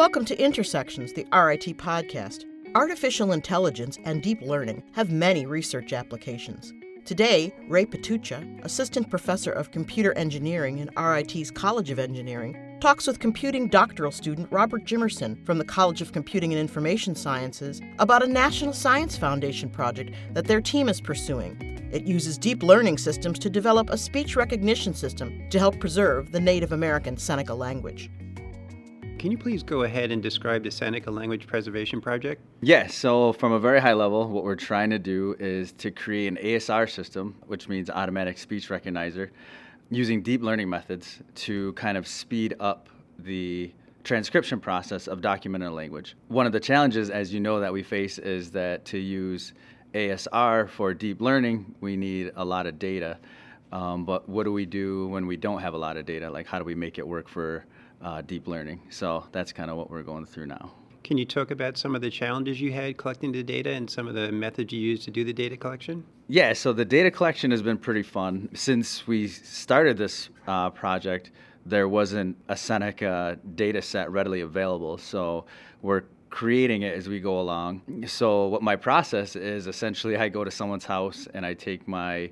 Welcome to Intersections, the RIT podcast. Artificial intelligence and deep learning have many research applications. Today, Ray Ptucha, Assistant Professor of Computer Engineering in RIT's College of Engineering, talks with computing doctoral student Robert Jimerson from the College of Computing and Information Sciences about a National Science Foundation project that their team is pursuing. It uses deep learning systems to develop a speech recognition system to help preserve the Native American Seneca language. Can you please go ahead and describe the Seneca Language Preservation Project? Yes, so from a very high level, what we're trying to do is to create an ASR system, which means automatic speech recognizer, using deep learning methods to kind of speed up the transcription process of documented language. One of the challenges, as you know, that we face is that to use ASR for deep learning, we need a lot of data. Um, but what do we do when we don't have a lot of data? Like, how do we make it work for uh, deep learning. So that's kind of what we're going through now. Can you talk about some of the challenges you had collecting the data and some of the methods you used to do the data collection? Yeah, so the data collection has been pretty fun. Since we started this uh, project, there wasn't a Seneca data set readily available. So we're creating it as we go along. So what my process is essentially I go to someone's house and I take my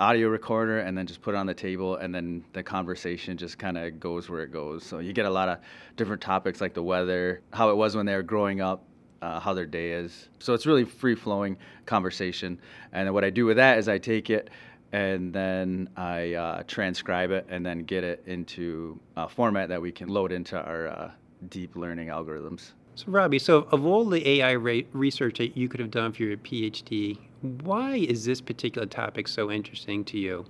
audio recorder and then just put it on the table and then the conversation just kind of goes where it goes. So you get a lot of different topics like the weather how it was when they were growing up uh, how their day is. So it's really free flowing conversation. And then what i do with that is i take it and then i uh, transcribe it and then get it into a format that we can load into our uh, deep learning algorithms. So robbie so of all the ai re- research that you could have done for your phd why is this particular topic so interesting to you?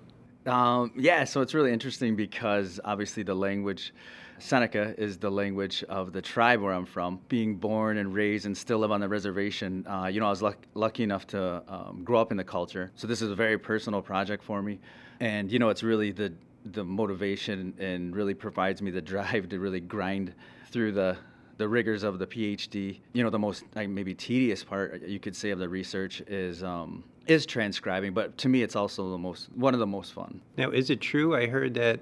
Um, yeah, so it's really interesting because obviously the language, Seneca is the language of the tribe where I'm from. Being born and raised and still live on the reservation, uh, you know, I was luck- lucky enough to um, grow up in the culture. So this is a very personal project for me, and you know, it's really the the motivation and really provides me the drive to really grind through the the rigors of the PhD. You know, the most like, maybe tedious part you could say of the research is um, is transcribing, but to me, it's also the most one of the most fun. Now, is it true? I heard that.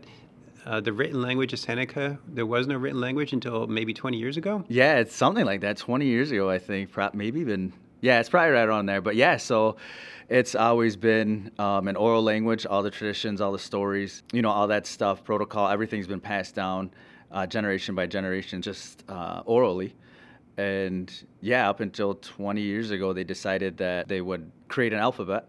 Uh, the written language of Seneca, there was no written language until maybe 20 years ago? Yeah, it's something like that. 20 years ago, I think. Maybe even, yeah, it's probably right around there. But yeah, so it's always been um, an oral language, all the traditions, all the stories, you know, all that stuff, protocol, everything's been passed down uh, generation by generation, just uh, orally. And yeah, up until 20 years ago, they decided that they would create an alphabet,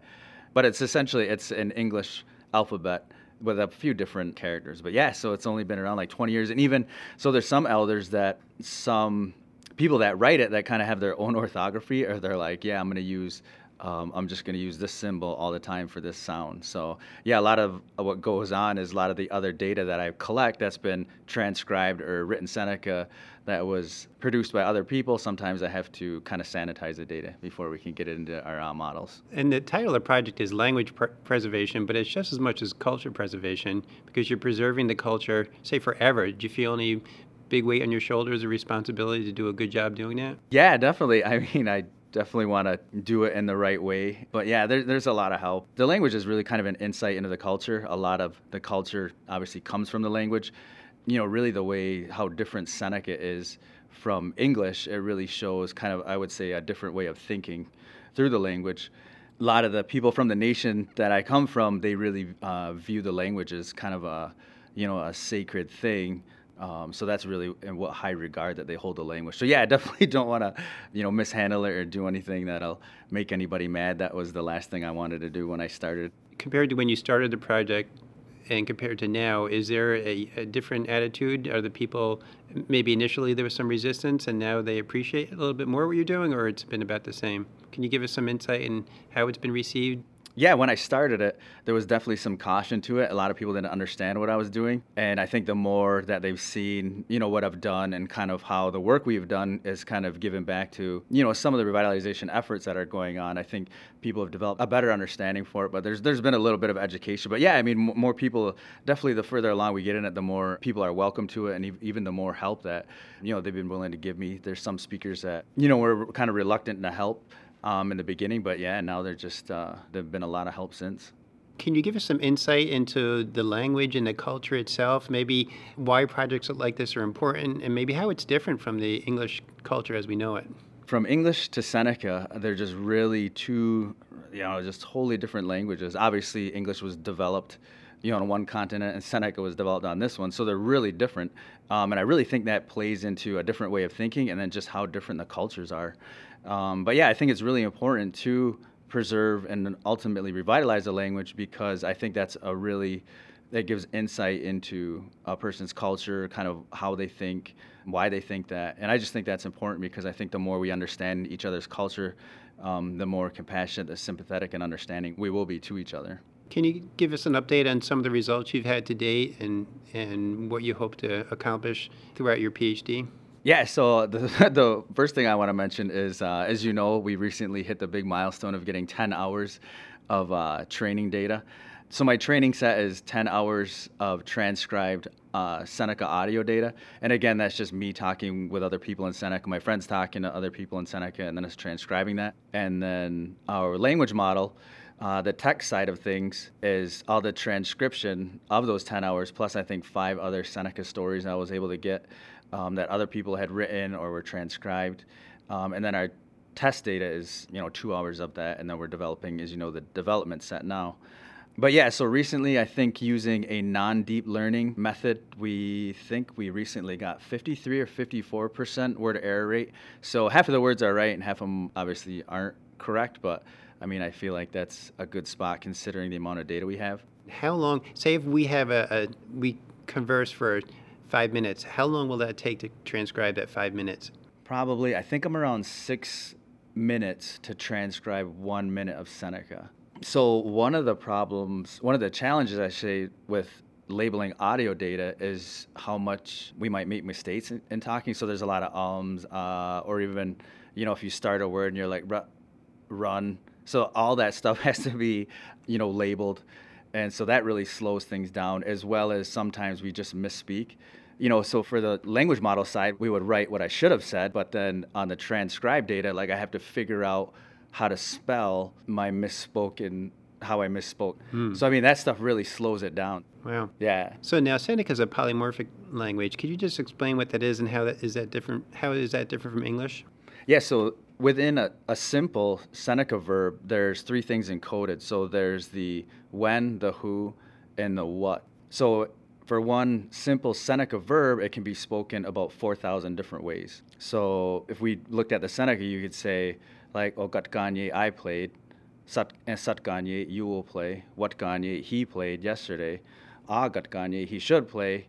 but it's essentially it's an English alphabet with a few different characters. But yeah, so it's only been around like 20 years, and even so, there's some elders that some people that write it that kind of have their own orthography, or they're like, yeah, I'm going to use um, I'm just going to use this symbol all the time for this sound. So, yeah, a lot of what goes on is a lot of the other data that I collect that's been transcribed or written Seneca that was produced by other people. Sometimes I have to kind of sanitize the data before we can get it into our uh, models. And the title of the project is Language Pr- Preservation, but it's just as much as culture preservation because you're preserving the culture, say, forever. Do you feel any big weight on your shoulders, a responsibility to do a good job doing that? Yeah, definitely. I mean, I definitely want to do it in the right way. But yeah, there, there's a lot of help. The language is really kind of an insight into the culture. A lot of the culture obviously comes from the language. You know, really the way how different Seneca is from English, it really shows kind of, I would say, a different way of thinking through the language. A lot of the people from the nation that I come from, they really uh, view the language as kind of a, you know, a sacred thing. Um, so that's really in what high regard that they hold the language. So yeah, I definitely don't want to, you know, mishandle it or do anything that'll make anybody mad. That was the last thing I wanted to do when I started. Compared to when you started the project, and compared to now, is there a, a different attitude? Are the people maybe initially there was some resistance, and now they appreciate a little bit more what you're doing, or it's been about the same? Can you give us some insight in how it's been received? Yeah, when I started it, there was definitely some caution to it. A lot of people didn't understand what I was doing. And I think the more that they've seen, you know, what I've done and kind of how the work we've done is kind of given back to, you know, some of the revitalization efforts that are going on, I think people have developed a better understanding for it. But there's there's been a little bit of education. But yeah, I mean, more people, definitely the further along we get in it, the more people are welcome to it and even the more help that, you know, they've been willing to give me. There's some speakers that, you know, were kind of reluctant to help um, in the beginning, but yeah, and now they're just uh, there've been a lot of help since. Can you give us some insight into the language and the culture itself? Maybe why projects like this are important, and maybe how it's different from the English culture as we know it? From English to Seneca, they're just really two, you know, just wholly different languages. Obviously, English was developed, you know, on one continent, and Seneca was developed on this one, so they're really different. Um, and I really think that plays into a different way of thinking, and then just how different the cultures are. Um, but yeah, I think it's really important to preserve and ultimately revitalize the language because I think that's a really that gives insight into a person's culture, kind of how they think, why they think that, and I just think that's important because I think the more we understand each other's culture, um, the more compassionate, the sympathetic, and understanding we will be to each other. Can you give us an update on some of the results you've had to date and and what you hope to accomplish throughout your PhD? Yeah, so the, the first thing I want to mention is, uh, as you know, we recently hit the big milestone of getting 10 hours of uh, training data. So my training set is 10 hours of transcribed uh, Seneca audio data. And again, that's just me talking with other people in Seneca, my friends talking to other people in Seneca, and then it's transcribing that. And then our language model, uh, the text side of things, is all the transcription of those 10 hours, plus I think five other Seneca stories I was able to get um, that other people had written or were transcribed. Um, and then our test data is, you know, two hours of that. And then we're developing, as you know, the development set now. But yeah, so recently I think using a non deep learning method, we think we recently got 53 or 54% word error rate. So half of the words are right and half of them obviously aren't correct. But I mean, I feel like that's a good spot considering the amount of data we have. How long, say if we have a, a we converse for five minutes. How long will that take to transcribe that five minutes? Probably, I think I'm around six minutes to transcribe one minute of Seneca. So, one of the problems, one of the challenges I say with labeling audio data is how much we might make mistakes in, in talking. So, there's a lot of ums, uh, or even, you know, if you start a word and you're like, run. So, all that stuff has to be, you know, labeled and so that really slows things down as well as sometimes we just misspeak. You know so for the language model side we would write what i should have said but then on the transcribed data like i have to figure out how to spell my misspoken how i misspoke. Hmm. so i mean that stuff really slows it down. Wow. Yeah. So now seneca is a polymorphic language. Could you just explain what that is and how that is that different how is that different from english? Yeah so within a, a simple Seneca verb, there's three things encoded. So there's the when, the who, and the what. So for one simple Seneca verb, it can be spoken about 4,000 different ways. So if we looked at the Seneca, you could say, like, oh, gat ganye, I played. Sat, eh, sat ganye, you will play. What ganye, he played yesterday. Ah, gat ganye, he should play.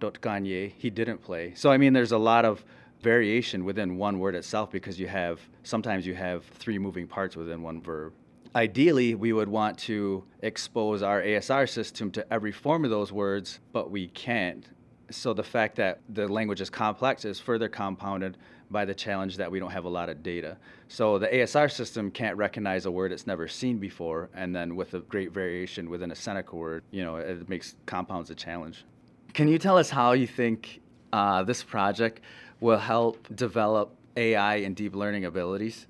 Dot ganye, he didn't play. So, I mean, there's a lot of variation within one word itself because you have sometimes you have three moving parts within one verb. Ideally, we would want to expose our ASR system to every form of those words, but we can't. So the fact that the language is complex is further compounded by the challenge that we don't have a lot of data. So the ASR system can't recognize a word it's never seen before, and then with a great variation within a Seneca word, you know, it makes compounds a challenge. Can you tell us how you think uh, this project will help develop AI and deep learning abilities?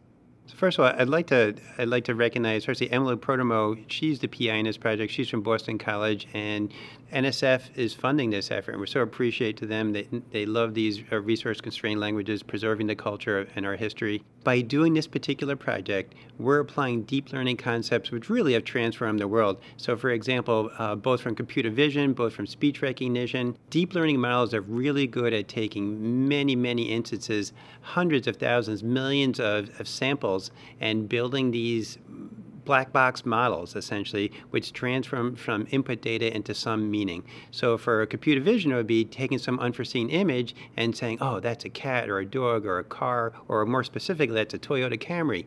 So first of all, I'd like to I'd like to recognize firstly Emily Prud'hommeaux. She's the PI in this project. She's from Boston College, and NSF is funding this effort, and we're so appreciative to them. They, they love these uh, resource constrained languages, preserving the culture and our history. By doing this particular project, we're applying deep learning concepts which really have transformed the world. So, for example, uh, both from computer vision, both from speech recognition, deep learning models are really good at taking many, many instances, hundreds of thousands, millions of, of samples, and building these black box models, essentially, which transform from input data into some meaning. So for a computer vision, it would be taking some unforeseen image and saying, oh, that's a cat or a dog or a car, or more specifically, that's a Toyota Camry.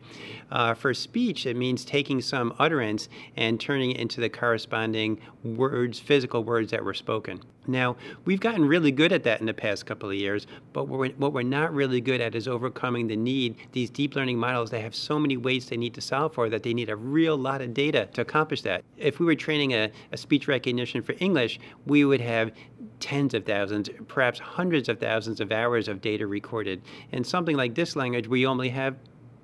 Uh, for speech, it means taking some utterance and turning it into the corresponding words, physical words that were spoken. Now, we've gotten really good at that in the past couple of years, but we're, what we're not really good at is overcoming the need. These deep learning models, they have so many weights they need to solve for that they need a real lot of data to accomplish that. If we were training a, a speech recognition for English, we would have tens of thousands, perhaps hundreds of thousands of hours of data recorded. And something like this language, we only have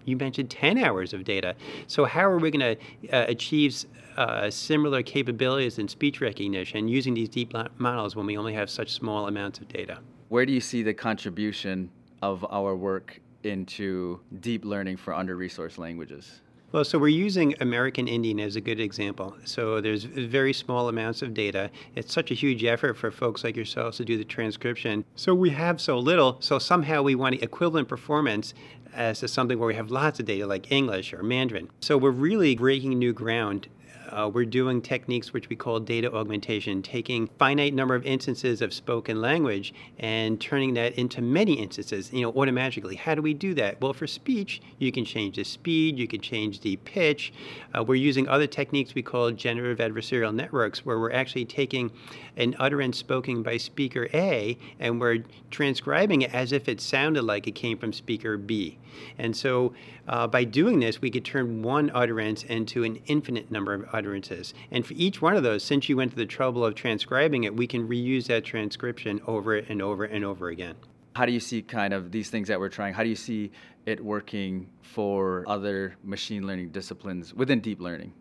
you mentioned 10 hours of data. So, how are we going to uh, achieve uh, similar capabilities in speech recognition using these deep models when we only have such small amounts of data. Where do you see the contribution of our work into deep learning for under resourced languages? Well, so we're using American Indian as a good example. So there's very small amounts of data. It's such a huge effort for folks like yourselves to do the transcription. So we have so little, so somehow we want equivalent performance as to something where we have lots of data like English or Mandarin. So we're really breaking new ground uh, we're doing techniques which we call data augmentation, taking finite number of instances of spoken language and turning that into many instances, you know, automatically. How do we do that? Well, for speech, you can change the speed, you can change the pitch. Uh, we're using other techniques we call generative adversarial networks, where we're actually taking an utterance spoken by speaker A and we're transcribing it as if it sounded like it came from speaker B. And so uh, by doing this, we could turn one utterance into an infinite number of utterances. And for each one of those, since you went to the trouble of transcribing it, we can reuse that transcription over and over and over again. How do you see kind of these things that we're trying? How do you see it working for other machine learning disciplines within deep learning?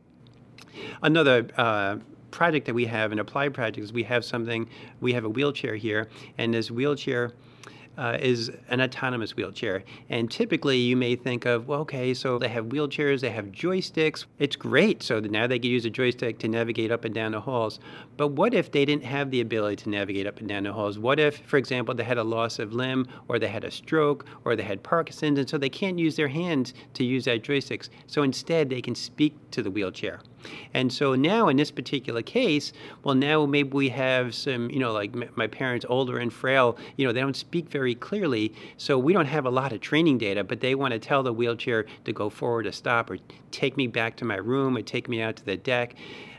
Another uh, project that we have, an applied project, is we have something, we have a wheelchair here, and this wheelchair uh, is an autonomous wheelchair. And typically, you may think of, well, okay, so they have wheelchairs, they have joysticks. It's great. So now they can use a joystick to navigate up and down the halls. But what if they didn't have the ability to navigate up and down the halls? What if, for example, they had a loss of limb, or they had a stroke, or they had Parkinson's, and so they can't use their hands to use that joysticks? So instead, they can speak to the wheelchair. And so now in this particular case, well, now maybe we have some, you know, like my parents, older and frail, you know, they don't speak very clearly. So we don't have a lot of training data, but they want to tell the wheelchair to go forward or stop or take me back to my room or take me out to the deck.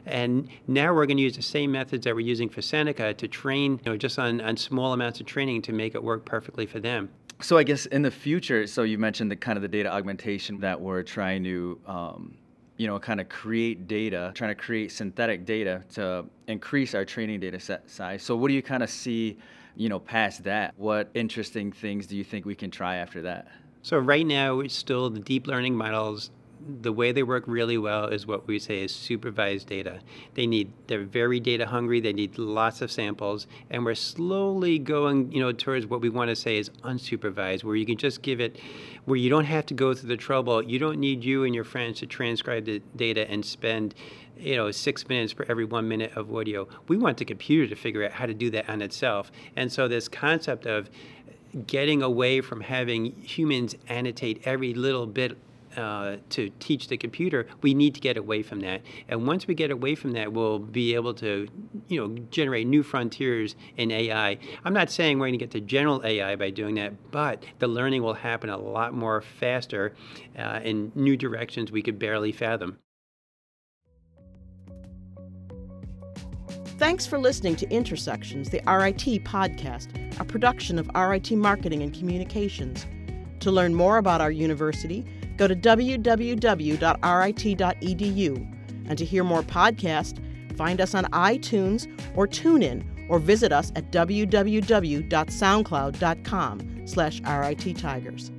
And now we're going to use the same methods that we're using for Seneca to train, you know, just on, on small amounts of training to make it work perfectly for them. So I guess in the future, so you mentioned the kind of the data augmentation that we're trying to um, you know, kind of create data, trying to create synthetic data to increase our training data set size. So, what do you kind of see, you know, past that? What interesting things do you think we can try after that? So, right now, it's still the deep learning models the way they work really well is what we say is supervised data. They need they're very data hungry. They need lots of samples, and we're slowly going you know towards what we want to say is unsupervised, where you can just give it, where you don't have to go through the trouble. You don't need you and your friends to transcribe the data and spend you know six minutes for every one minute of audio. We want the computer to figure out how to do that on itself. And so this concept of getting away from having humans annotate every little bit uh, to teach the computer, we need to get away from that. And once we get away from that, we'll be able to, you know, generate new frontiers in AI. I'm not saying we're going to get to general AI by doing that, but the learning will happen a lot more faster uh, in new directions we could barely fathom. Thanks for listening to Intersections, the RIT podcast, a production of RIT Marketing and Communications. To learn more about our university, Go to www.rit.edu. And to hear more podcasts, find us on iTunes or TuneIn or visit us at www.soundcloud.com slash RIT Tigers.